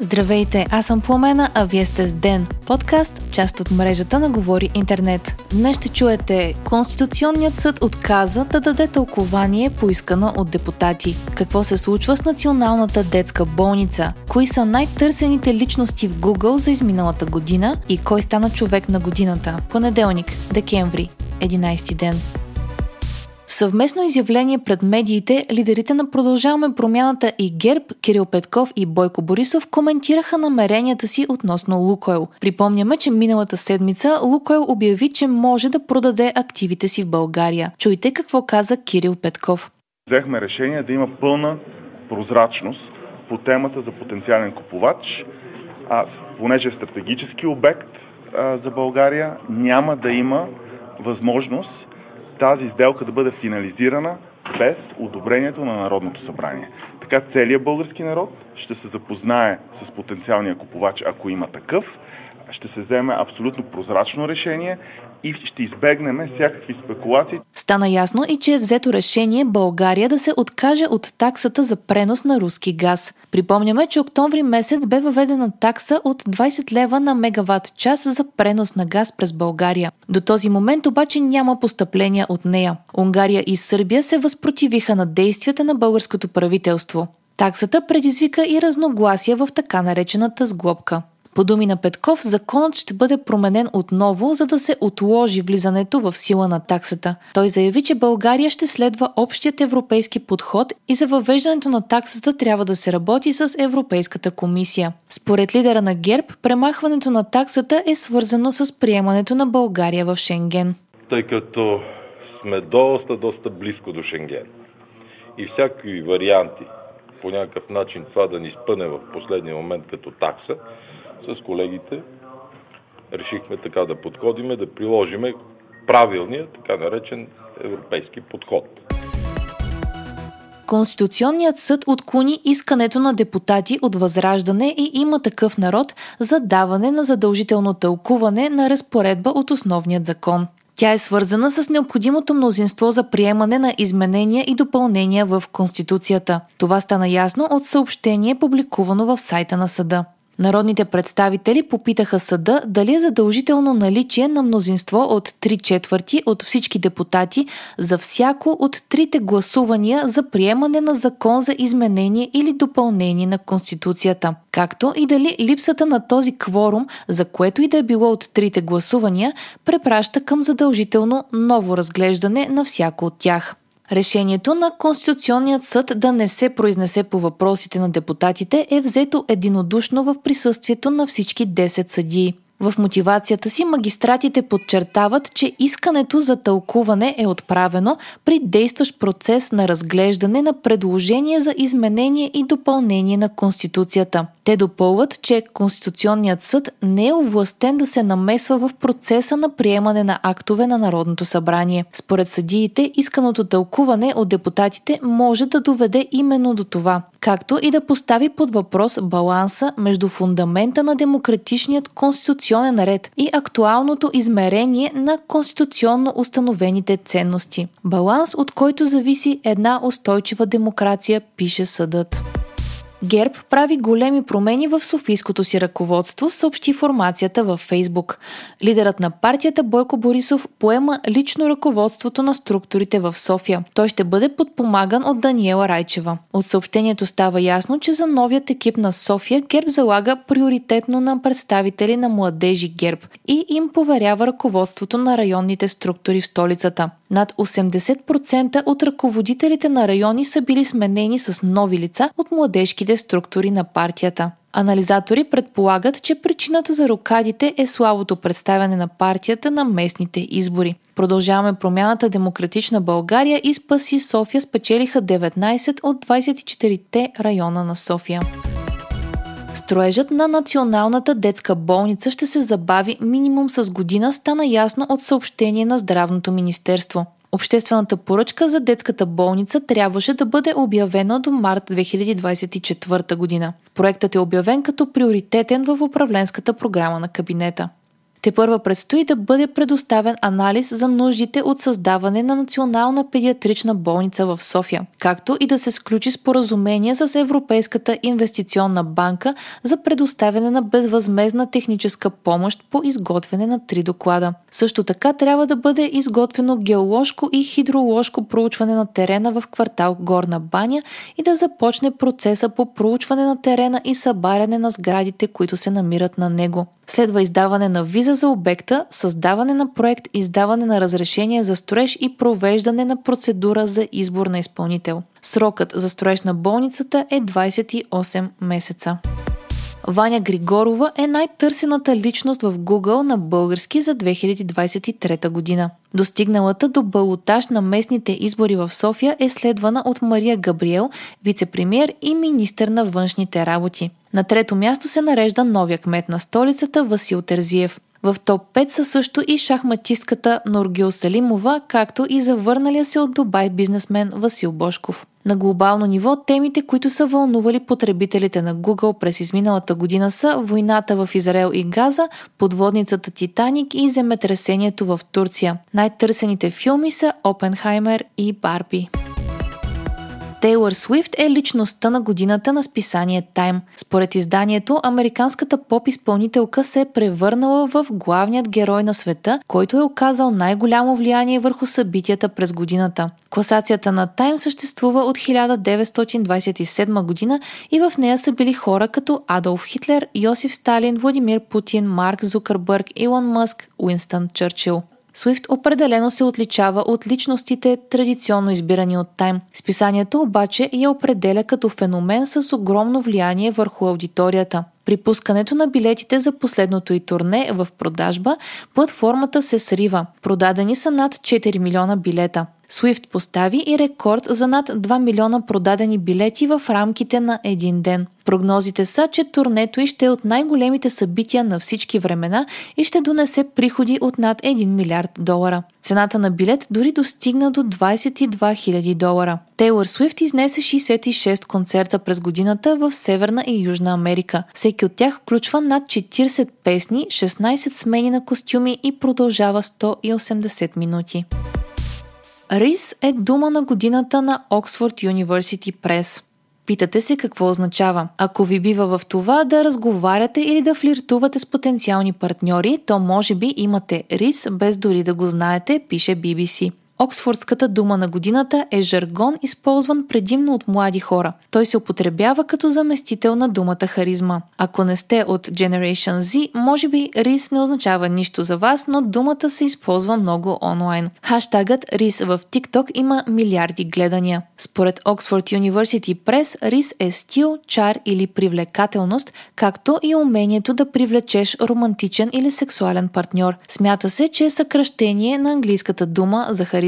Здравейте, аз съм Пламена, а вие сте с Ден, подкаст, част от мрежата на Говори Интернет. Днес ще чуете Конституционният съд отказа да даде тълкование поискано от депутати. Какво се случва с Националната детска болница? Кои са най-търсените личности в Google за изминалата година? И кой стана човек на годината? Понеделник, декември, 11 ден. В съвместно изявление пред медиите, лидерите на Продължаваме промяната и ГЕРБ, Кирил Петков и Бойко Борисов коментираха намеренията си относно Лукойл. Припомняме, че миналата седмица Лукойл обяви, че може да продаде активите си в България. Чуйте какво каза Кирил Петков. Взехме решение да има пълна прозрачност по темата за потенциален купувач, а, понеже е стратегически обект а, за България, няма да има възможност тази сделка да бъде финализирана без одобрението на Народното събрание. Така целият български народ ще се запознае с потенциалния купувач, ако има такъв, ще се вземе абсолютно прозрачно решение и ще избегнем всякакви спекулации. Стана ясно и, че е взето решение България да се откаже от таксата за пренос на руски газ. Припомняме, че октомври месец бе въведена такса от 20 лева на мегаватт час за пренос на газ през България. До този момент обаче няма постъпления от нея. Унгария и Сърбия се възпротивиха на действията на българското правителство. Таксата предизвика и разногласия в така наречената сглобка. По думи на Петков, законът ще бъде променен отново, за да се отложи влизането в сила на таксата. Той заяви, че България ще следва общият европейски подход и за въвеждането на таксата трябва да се работи с Европейската комисия. Според лидера на ГЕРБ, премахването на таксата е свързано с приемането на България в Шенген. Тъй като сме доста, доста близко до Шенген и всякакви варианти по някакъв начин това да ни спъне в последния момент като такса, с колегите решихме така да подходиме, да приложиме правилния, така наречен европейски подход. Конституционният съд отклони искането на депутати от Възраждане и има такъв народ за даване на задължително тълкуване на разпоредба от основният закон. Тя е свързана с необходимото мнозинство за приемане на изменения и допълнения в Конституцията. Това стана ясно от съобщение, публикувано в сайта на съда. Народните представители попитаха съда дали е задължително наличие на мнозинство от 3 четвърти от всички депутати за всяко от трите гласувания за приемане на закон за изменение или допълнение на Конституцията, както и дали липсата на този кворум, за което и да е било от трите гласувания, препраща към задължително ново разглеждане на всяко от тях. Решението на Конституционният съд да не се произнесе по въпросите на депутатите е взето единодушно в присъствието на всички 10 съдии. В мотивацията си магистратите подчертават, че искането за тълкуване е отправено при действащ процес на разглеждане на предложения за изменение и допълнение на Конституцията. Те допълват, че Конституционният съд не е овластен да се намесва в процеса на приемане на актове на Народното събрание. Според съдиите, исканото тълкуване от депутатите може да доведе именно до това както и да постави под въпрос баланса между фундамента на демократичният конституционен ред и актуалното измерение на конституционно установените ценности. Баланс, от който зависи една устойчива демокрация, пише съдът. ГЕРБ прави големи промени в Софийското си ръководство, съобщи формацията във Фейсбук. Лидерът на партията Бойко Борисов поема лично ръководството на структурите в София. Той ще бъде подпомаган от Даниела Райчева. От съобщението става ясно, че за новият екип на София ГЕРБ залага приоритетно на представители на младежи ГЕРБ и им поверява ръководството на районните структури в столицата. Над 80% от ръководителите на райони са били сменени с нови лица от младежките структури на партията. Анализатори предполагат, че причината за рокадите е слабото представяне на партията на местните избори. Продължаваме промяната Демократична България и Спаси София спечелиха 19 от 24-те района на София. Строежът на Националната детска болница ще се забави минимум с година, стана ясно от съобщение на Здравното министерство. Обществената поръчка за детската болница трябваше да бъде обявена до март 2024 година. Проектът е обявен като приоритетен в управленската програма на кабинета. Те първа предстои да бъде предоставен анализ за нуждите от създаване на Национална педиатрична болница в София, както и да се сключи споразумение с Европейската инвестиционна банка за предоставяне на безвъзмезна техническа помощ по изготвяне на три доклада. Също така трябва да бъде изготвено геоложко и хидроложко проучване на терена в квартал Горна баня и да започне процеса по проучване на терена и събаряне на сградите, които се намират на него. Следва издаване на виза за обекта, създаване на проект, издаване на разрешение за строеж и провеждане на процедура за избор на изпълнител. Срокът за строеж на болницата е 28 месеца. Ваня Григорова е най-търсената личност в Google на български за 2023 година. Достигналата до балотаж на местните избори в София е следвана от Мария Габриел, вице-премьер и министър на външните работи. На трето място се нарежда новия кмет на столицата Васил Терзиев. В топ 5 са също и шахматистката Норгил Салимова, както и завърналия се от Дубай бизнесмен Васил Бошков. На глобално ниво темите, които са вълнували потребителите на Google през изминалата година са войната в Израел и Газа, подводницата Титаник и земетресението в Турция. Най-търсените филми са Опенхаймер и Барби. Тейлър Свифт е личността на годината на списание Time. Според изданието, американската поп-изпълнителка се е превърнала в главният герой на света, който е оказал най-голямо влияние върху събитията през годината. Класацията на Time съществува от 1927 година и в нея са били хора като Адолф Хитлер, Йосиф Сталин, Владимир Путин, Марк Зукърбърг, Илон Мъск, Уинстън Чърчил. Свифт определено се отличава от личностите, традиционно избирани от Тайм. Списанието обаче я определя като феномен с огромно влияние върху аудиторията. При пускането на билетите за последното и турне в продажба, платформата се срива. Продадени са над 4 милиона билета. Swift постави и рекорд за над 2 милиона продадени билети в рамките на един ден. Прогнозите са, че турнето и ще е от най-големите събития на всички времена и ще донесе приходи от над 1 милиард долара. Цената на билет дори достигна до 22 000 долара. Тейлор Свифт изнесе 66 концерта през годината в Северна и Южна Америка. Всеки от тях включва над 40 песни, 16 смени на костюми и продължава 180 минути. Рис е дума на годината на Oxford University Press. Питате се какво означава. Ако ви бива в това да разговаряте или да флиртувате с потенциални партньори, то може би имате рис без дори да го знаете, пише BBC. Оксфордската дума на годината е жаргон, използван предимно от млади хора. Той се употребява като заместител на думата харизма. Ако не сте от Generation Z, може би рис не означава нищо за вас, но думата се използва много онлайн. Хаштагът рис в TikTok има милиарди гледания. Според Oxford University Press, рис е стил, чар или привлекателност, както и умението да привлечеш романтичен или сексуален партньор. Смята се, че е съкръщение на английската дума за харизма